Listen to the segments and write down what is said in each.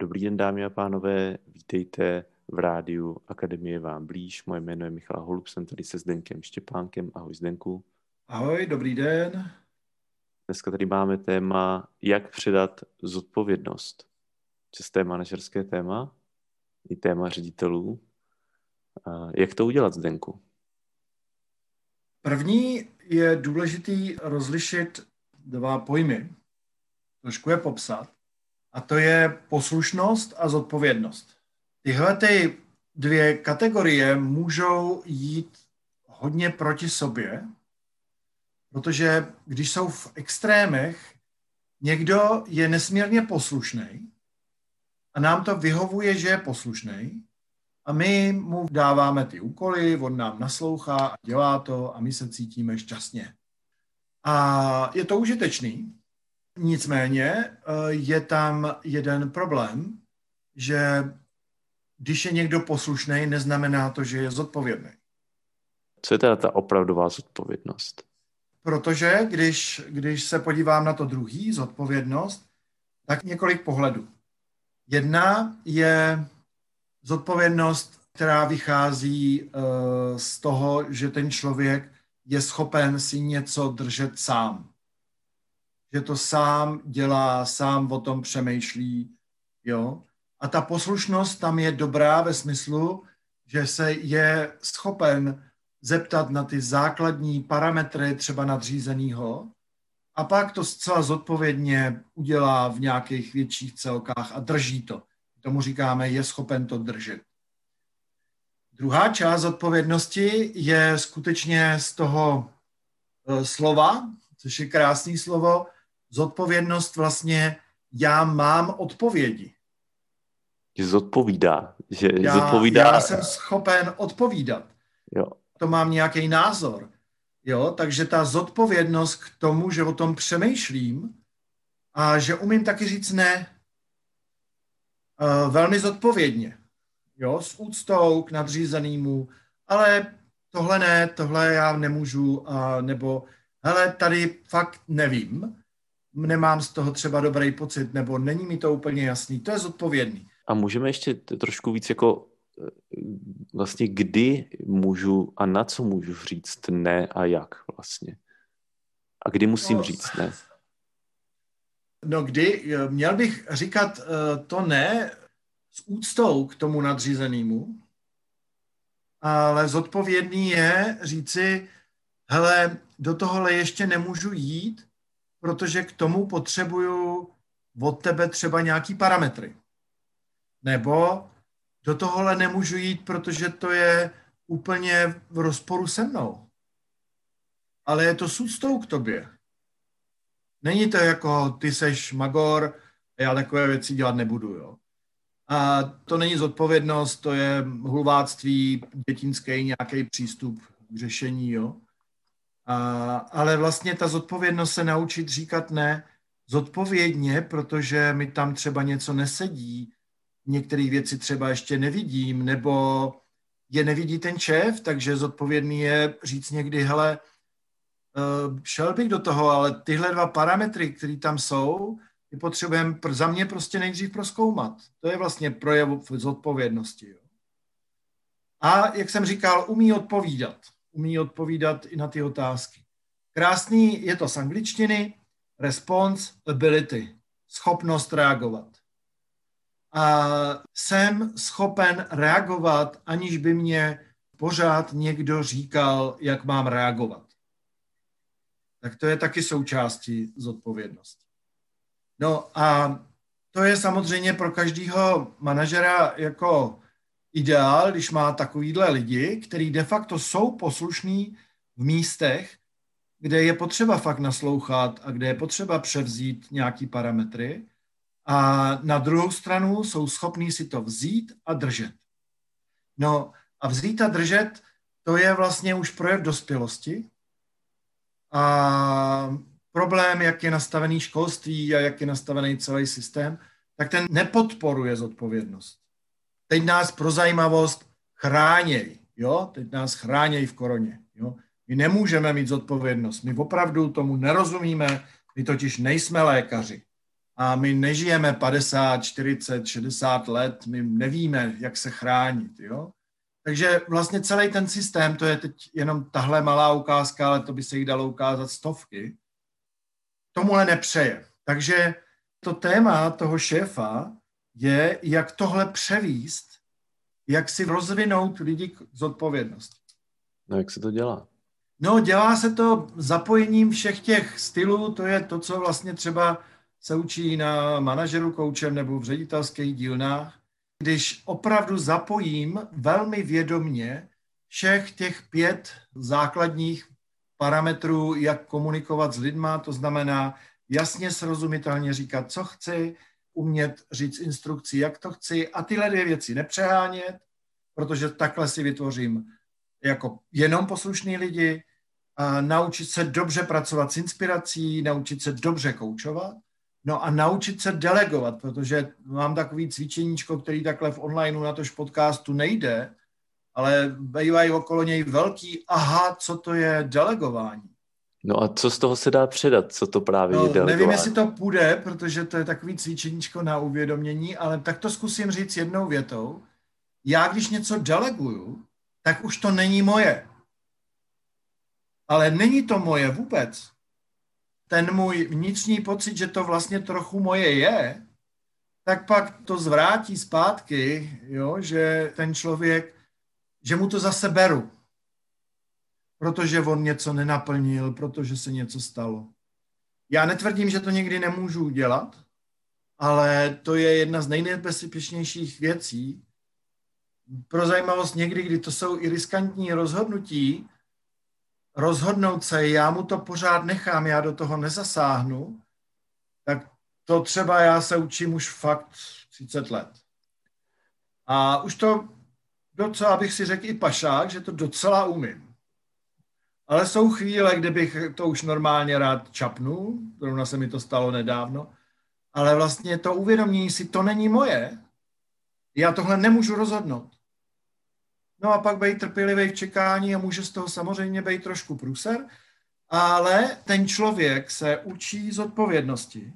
Dobrý den, dámy a pánové, vítejte v rádiu Akademie vám blíž. Moje jméno je Michal Holub, jsem tady se Zdenkem Štěpánkem. Ahoj Zdenku. Ahoj, dobrý den. Dneska tady máme téma, jak předat zodpovědnost. Časté manažerské téma, i téma ředitelů. Jak to udělat, Zdenku? První je důležitý rozlišit dva pojmy. Trošku je popsat. A to je poslušnost a zodpovědnost. Tyhle ty dvě kategorie můžou jít hodně proti sobě, protože když jsou v extrémech, někdo je nesmírně poslušný a nám to vyhovuje, že je poslušný a my mu dáváme ty úkoly, on nám naslouchá a dělá to a my se cítíme šťastně. A je to užitečný, nicméně eh, je tam jeden problém, že když je někdo poslušný, neznamená to, že je zodpovědný. Co je teda ta opravdová zodpovědnost? Protože když, když se podívám na to druhý, zodpovědnost, tak několik pohledů. Jedna je zodpovědnost, která vychází uh, z toho, že ten člověk je schopen si něco držet sám. Že to sám dělá, sám o tom přemýšlí. Jo? A ta poslušnost tam je dobrá ve smyslu, že se je schopen zeptat na ty základní parametry třeba nadřízeného a pak to zcela zodpovědně udělá v nějakých větších celkách a drží to. Tomu říkáme, je schopen to držet. Druhá část odpovědnosti je skutečně z toho e, slova, což je krásný slovo, zodpovědnost vlastně já mám odpovědi. Že zodpovídá. Že já, zodpovídá. já jsem schopen odpovídat. Jo. To mám nějaký názor. Jo, takže ta zodpovědnost k tomu, že o tom přemýšlím a že umím taky říct ne, uh, velmi zodpovědně jo, s úctou k nadřízenému, ale tohle ne, tohle já nemůžu, a, nebo hele, tady fakt nevím, nemám z toho třeba dobrý pocit, nebo není mi to úplně jasný, to je zodpovědný. A můžeme ještě trošku víc jako e, vlastně kdy můžu a na co můžu říct ne a jak vlastně? A kdy musím no, říct ne? No kdy, e, měl bych říkat e, to ne s úctou k tomu nadřízenému, ale zodpovědný je říci, hele, do tohohle ještě nemůžu jít, protože k tomu potřebuju od tebe třeba nějaký parametry. Nebo do tohohle nemůžu jít, protože to je úplně v rozporu se mnou. Ale je to s úctou k tobě. Není to jako ty seš magor, já takové věci dělat nebudu. Jo. A to není zodpovědnost, to je hulváctví, dětinský nějaký přístup k řešení, jo. A, ale vlastně ta zodpovědnost se naučit říkat ne zodpovědně, protože mi tam třeba něco nesedí, některé věci třeba ještě nevidím, nebo je nevidí ten šéf, takže zodpovědný je říct někdy, hele, eh, šel bych do toho, ale tyhle dva parametry, které tam jsou, my potřebujeme za mě prostě nejdřív proskoumat. To je vlastně projev zodpovědnosti. Jo. A jak jsem říkal, umí odpovídat. Umí odpovídat i na ty otázky. Krásný je to z angličtiny, response ability, schopnost reagovat. A jsem schopen reagovat, aniž by mě pořád někdo říkal, jak mám reagovat. Tak to je taky součástí zodpovědnosti. No a to je samozřejmě pro každého manažera jako ideál, když má takovýhle lidi, kteří de facto jsou poslušní v místech, kde je potřeba fakt naslouchat a kde je potřeba převzít nějaký parametry a na druhou stranu jsou schopní si to vzít a držet. No a vzít a držet, to je vlastně už projev dospělosti a problém, jak je nastavený školství a jak je nastavený celý systém, tak ten nepodporuje zodpovědnost. Teď nás pro zajímavost chráněj, jo? Teď nás chráněj v koroně, jo? My nemůžeme mít zodpovědnost. My opravdu tomu nerozumíme, my totiž nejsme lékaři. A my nežijeme 50, 40, 60 let, my nevíme, jak se chránit. Jo? Takže vlastně celý ten systém, to je teď jenom tahle malá ukázka, ale to by se jich dalo ukázat stovky, tomuhle nepřeje. Takže to téma toho šéfa je, jak tohle převíst, jak si rozvinout lidi k zodpovědnosti. No jak se to dělá? No, dělá se to zapojením všech těch stylů, to je to, co vlastně třeba se učí na manažeru koučem nebo v ředitelských dílnách, když opravdu zapojím velmi vědomně všech těch pět základních parametrů, jak komunikovat s lidma, to znamená jasně srozumitelně říkat, co chci, umět říct instrukci, jak to chci a tyhle dvě věci nepřehánět, protože takhle si vytvořím jako jenom poslušný lidi, a naučit se dobře pracovat s inspirací, naučit se dobře koučovat, no a naučit se delegovat, protože mám takový cvičeníčko, který takhle v onlineu na tož podcastu nejde, ale bývají okolo něj velký, aha, co to je delegování. No a co z toho se dá předat? Co to právě no, je delegování? Nevím, jestli to půjde, protože to je takový cvičeníčko na uvědomění, ale tak to zkusím říct jednou větou. Já, když něco deleguju, tak už to není moje. Ale není to moje vůbec. Ten můj vnitřní pocit, že to vlastně trochu moje je, tak pak to zvrátí zpátky, jo, že ten člověk, že mu to zase beru. Protože on něco nenaplnil, protože se něco stalo. Já netvrdím, že to někdy nemůžu dělat, ale to je jedna z nejnebezpečnějších věcí. Pro zajímavost někdy, kdy to jsou i riskantní rozhodnutí, rozhodnout se, já mu to pořád nechám, já do toho nezasáhnu, tak to třeba já se učím už fakt 30 let. A už to docela bych si řekl i pašák, že to docela umím. Ale jsou chvíle, kde bych to už normálně rád čapnul, zrovna se mi to stalo nedávno, ale vlastně to uvědomění si, to není moje, já tohle nemůžu rozhodnout. No a pak být trpělivý v čekání a může z toho samozřejmě být trošku průser, ale ten člověk se učí z odpovědnosti.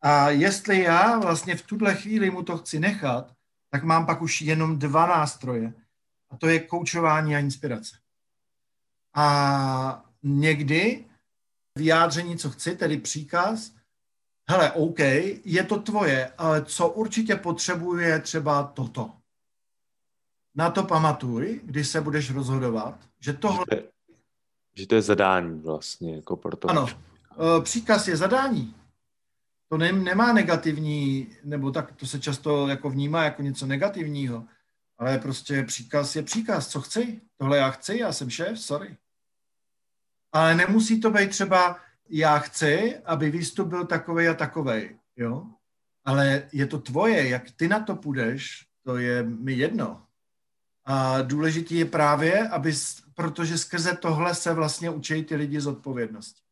A jestli já vlastně v tuhle chvíli mu to chci nechat, tak mám pak už jenom dva nástroje. A to je koučování a inspirace. A někdy vyjádření, co chci, tedy příkaz, hele, OK, je to tvoje, ale co určitě potřebuje třeba toto na to pamatuj, když se budeš rozhodovat, že tohle... Že to je, že to je zadání vlastně, jako pro to. Ano, e, příkaz je zadání. To ne, nemá negativní, nebo tak to se často jako vnímá jako něco negativního, ale prostě příkaz je příkaz, co chci. Tohle já chci, já jsem šéf, sorry. Ale nemusí to být třeba, já chci, aby výstup byl takovej a takovej, jo? Ale je to tvoje, jak ty na to půjdeš, to je mi jedno. A důležitý je právě, aby, protože skrze tohle se vlastně učí ty lidi z odpovědnosti.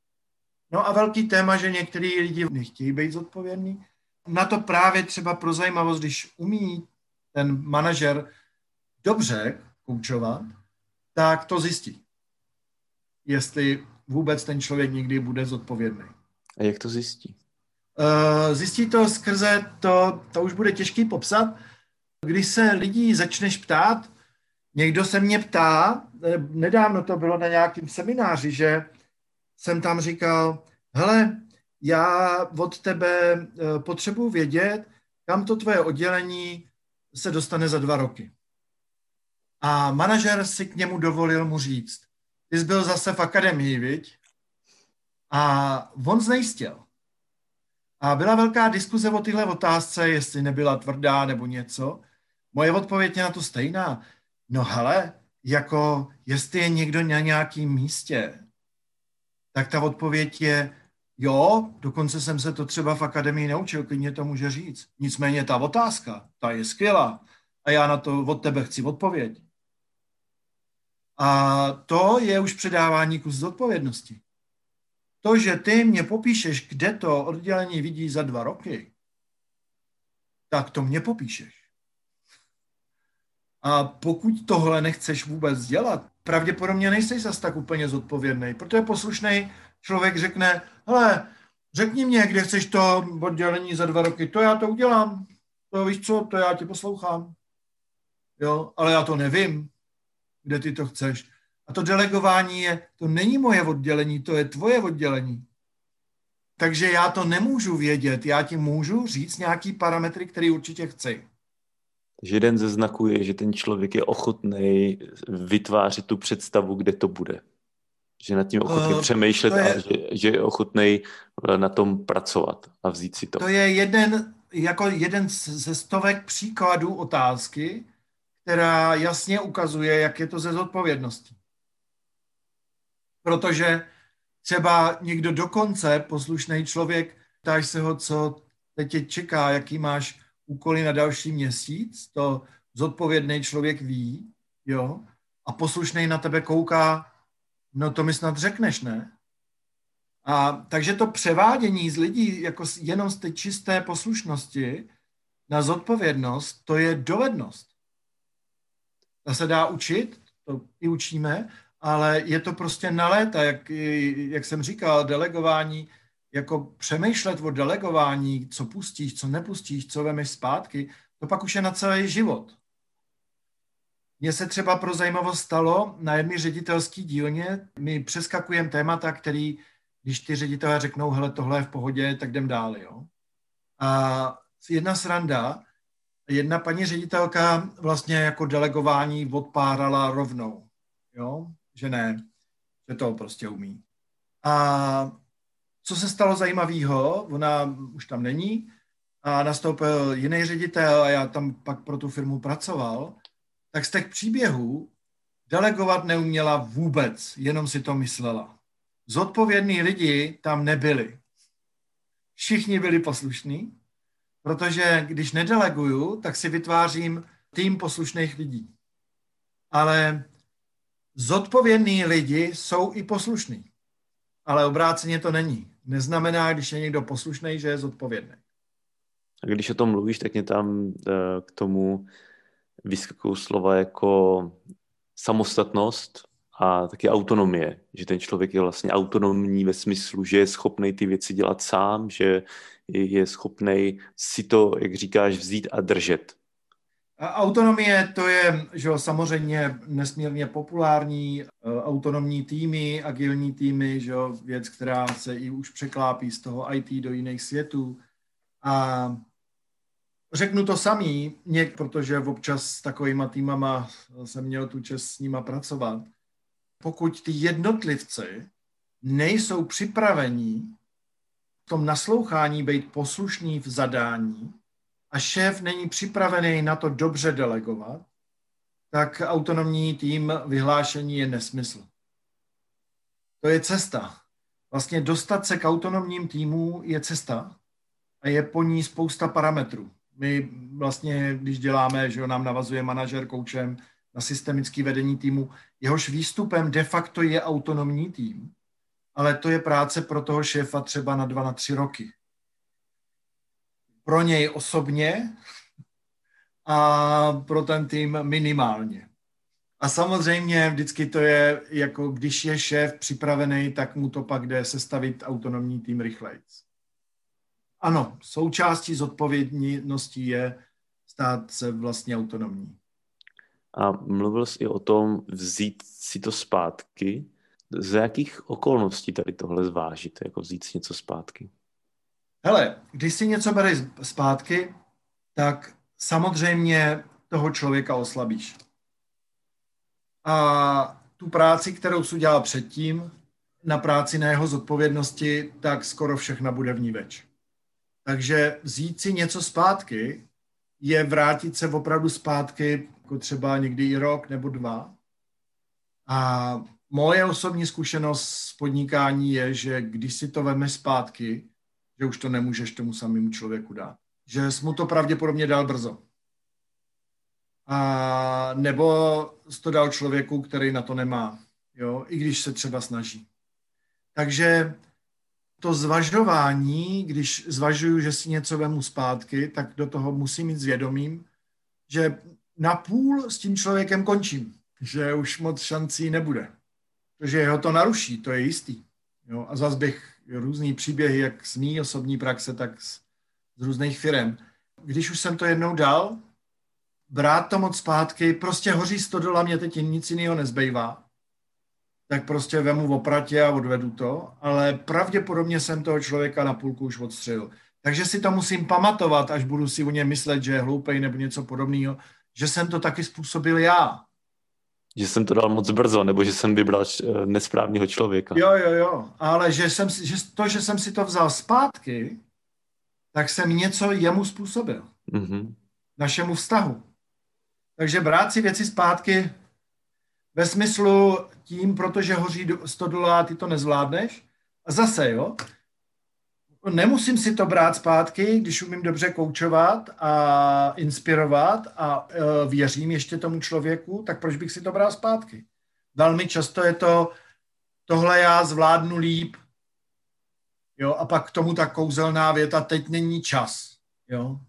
No a velký téma, že některý lidi nechtějí být zodpovědní. Na to právě třeba pro zajímavost, když umí ten manažer dobře koučovat, tak to zjistí. Jestli vůbec ten člověk někdy bude zodpovědný. A jak to zjistí? Uh, zjistí to skrze to, to už bude těžký popsat, když se lidí začneš ptát, Někdo se mě ptá, eh, nedávno to bylo na nějakém semináři, že jsem tam říkal, hele, já od tebe eh, potřebuji vědět, kam to tvoje oddělení se dostane za dva roky. A manažer si k němu dovolil mu říct, ty jsi byl zase v akademii, viď? A on znejistil. A byla velká diskuze o tyhle otázce, jestli nebyla tvrdá nebo něco. Moje odpověď je na to stejná. No hele, jako jestli je někdo na nějakém místě, tak ta odpověď je, jo, dokonce jsem se to třeba v akademii naučil, klidně to může říct. Nicméně ta otázka, ta je skvělá a já na to od tebe chci odpověď. A to je už předávání kus zodpovědnosti. To, že ty mě popíšeš, kde to oddělení vidí za dva roky, tak to mě popíšeš. A pokud tohle nechceš vůbec dělat, pravděpodobně nejsi zas tak úplně zodpovědný, protože poslušný člověk řekne, hele, řekni mě, kde chceš to oddělení za dva roky, to já to udělám. To víš co, to já tě poslouchám. Jo, ale já to nevím, kde ty to chceš. A to delegování je, to není moje oddělení, to je tvoje oddělení. Takže já to nemůžu vědět, já ti můžu říct nějaký parametry, který určitě chci. Takže jeden ze znaků je, že ten člověk je ochotný vytvářet tu představu, kde to bude. Že nad tím ochotný uh, přemýšlet je, a že, že je ochotný na tom pracovat a vzít si to. To je jeden, jako jeden ze stovek příkladů otázky, která jasně ukazuje, jak je to ze zodpovědností. Protože třeba někdo dokonce, poslušný člověk, ptáš se ho, co teď tě čeká, jaký máš úkoly na další měsíc, to zodpovědný člověk ví, jo, a poslušný na tebe kouká, no to mi snad řekneš, ne? A takže to převádění z lidí jako jenom z té čisté poslušnosti na zodpovědnost, to je dovednost. Ta se dá učit, to i učíme, ale je to prostě na léta, jak, jak jsem říkal, delegování, jako přemýšlet o delegování, co pustíš, co nepustíš, co vemeš zpátky, to pak už je na celý život. Mně se třeba pro zajímavost stalo na jedné ředitelské dílně, my přeskakujeme témata, který, když ty ředitelé řeknou, hele, tohle je v pohodě, tak jdem dál, jo. A jedna sranda, jedna paní ředitelka vlastně jako delegování odpárala rovnou, jo, že ne, že to prostě umí. A co se stalo zajímavého, ona už tam není, a nastoupil jiný ředitel a já tam pak pro tu firmu pracoval, tak z těch příběhů delegovat neuměla vůbec, jenom si to myslela. Zodpovědní lidi tam nebyli. Všichni byli poslušní, protože když nedeleguju, tak si vytvářím tým poslušných lidí. Ale zodpovědní lidi jsou i poslušní. Ale obráceně to není. Neznamená, když je někdo poslušný, že je zodpovědný. A když o tom mluvíš, tak mě tam eh, k tomu vyskakují slova jako samostatnost a taky autonomie, že ten člověk je vlastně autonomní ve smyslu, že je schopný ty věci dělat sám, že je schopný si to, jak říkáš, vzít a držet. Autonomie to je že jo, samozřejmě nesmírně populární, e, autonomní týmy, agilní týmy, že jo, věc, která se i už překlápí z toho IT do jiných světů. A Řeknu to samý, něk, protože občas s takovýma týmama jsem měl tu čest s nima pracovat. Pokud ty jednotlivci nejsou připravení v tom naslouchání být poslušní v zadání a šéf není připravený na to dobře delegovat, tak autonomní tým vyhlášení je nesmysl. To je cesta. Vlastně dostat se k autonomním týmu je cesta a je po ní spousta parametrů my vlastně, když děláme, že nám navazuje manažer koučem na systemické vedení týmu, jehož výstupem de facto je autonomní tým, ale to je práce pro toho šéfa třeba na dva, na tři roky. Pro něj osobně a pro ten tým minimálně. A samozřejmě vždycky to je, jako když je šéf připravený, tak mu to pak jde sestavit autonomní tým rychleji ano, součástí zodpovědnosti je stát se vlastně autonomní. A mluvil jsi i o tom vzít si to zpátky. Z jakých okolností tady tohle zvážit, jako vzít si něco zpátky? Hele, když si něco bereš zpátky, tak samozřejmě toho člověka oslabíš. A tu práci, kterou jsi udělal předtím, na práci na jeho zodpovědnosti, tak skoro všechna bude v ní več. Takže vzít si něco zpátky je vrátit se opravdu zpátky, jako třeba někdy i rok nebo dva. A moje osobní zkušenost s podnikání je, že když si to veme zpátky, že už to nemůžeš tomu samému člověku dát. Že jsi mu to pravděpodobně dal brzo. A nebo jsi to dal člověku, který na to nemá, jo, i když se třeba snaží. Takže to zvažování, když zvažuju, že si něco vemu zpátky, tak do toho musím mít zvědomím, že na půl s tím člověkem končím, že už moc šancí nebude. Protože jeho to naruší, to je jistý. Jo? A zase bych různý příběhy, jak z mý osobní praxe, tak z, z různých firm. Když už jsem to jednou dal, brát to moc zpátky, prostě hoří 100 dola, mě teď nic jiného nezbývá, tak prostě vemu opratě a odvedu to, ale pravděpodobně jsem toho člověka na půlku už odstřelil. Takže si to musím pamatovat, až budu si o něm myslet, že je hloupej nebo něco podobného, že jsem to taky způsobil já. Že jsem to dal moc brzo, nebo že jsem vybral eh, nesprávného člověka. Jo, jo, jo, ale že, jsem, že to, že jsem si to vzal zpátky, tak jsem něco jemu způsobil. Mm-hmm. Našemu vztahu. Takže brát si věci zpátky ve smyslu tím, protože hoří 100 dolarů, ty to nezvládneš. A zase, jo, nemusím si to brát zpátky, když umím dobře koučovat a inspirovat a e, věřím ještě tomu člověku, tak proč bych si to bral zpátky? Velmi často je to, tohle já zvládnu líp, jo, a pak k tomu ta kouzelná věta, teď není čas, jo.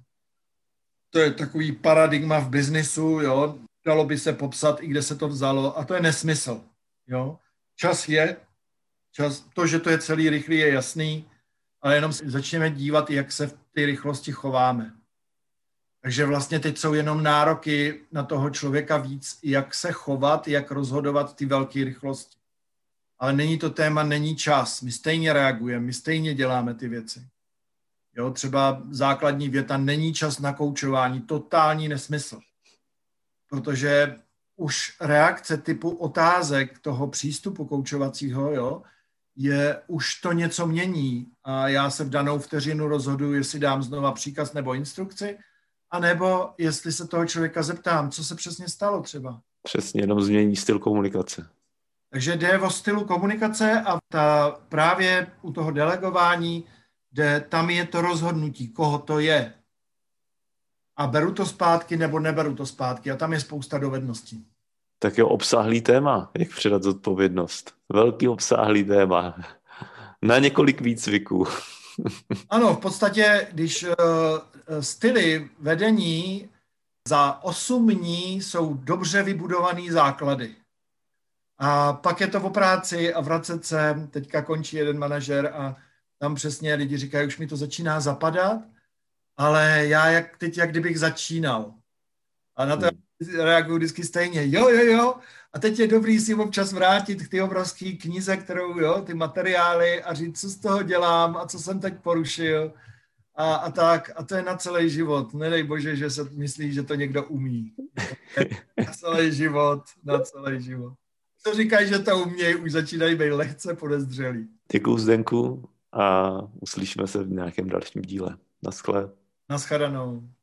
To je takový paradigma v biznisu, jo, dalo by se popsat, i kde se to vzalo, a to je nesmysl, jo. Čas je, čas, to, že to je celý rychlý, je jasný, ale jenom si začněme dívat, jak se v té rychlosti chováme. Takže vlastně teď jsou jenom nároky na toho člověka víc, jak se chovat, jak rozhodovat ty velké rychlosti. Ale není to téma, není čas. My stejně reagujeme, my stejně děláme ty věci. Jo, třeba základní věta, není čas na koučování, totální nesmysl. Protože už reakce typu otázek toho přístupu koučovacího, jo, je, už to něco mění a já se v danou vteřinu rozhoduji, jestli dám znova příkaz nebo instrukci, anebo jestli se toho člověka zeptám, co se přesně stalo třeba. Přesně, jenom změní styl komunikace. Takže jde o stylu komunikace a ta právě u toho delegování, kde tam je to rozhodnutí, koho to je. A beru to zpátky nebo neberu to zpátky. A tam je spousta dovedností tak je obsáhlý téma, jak předat zodpovědnost. Velký obsáhlý téma. Na několik výcviků. ano, v podstatě, když uh, styly vedení za 8 dní jsou dobře vybudovaný základy. A pak je to o práci a vracet se. Teďka končí jeden manažer a tam přesně lidi říkají, už mi to začíná zapadat, ale já jak teď, jak kdybych začínal. A na to hmm reagují vždycky stejně. Jo, jo, jo. A teď je dobrý si občas vrátit k ty obrovské knize, kterou, jo, ty materiály a říct, co z toho dělám a co jsem teď porušil. A, a tak, a to je na celý život. Nedej bože, že se myslí, že to někdo umí. Na celý život, na celý život. To říkají, že to umějí, už začínají být lehce podezřelí. Děkuju Zdenku a uslyšíme se v nějakém dalším díle. Naschle. Nossa, cara, não.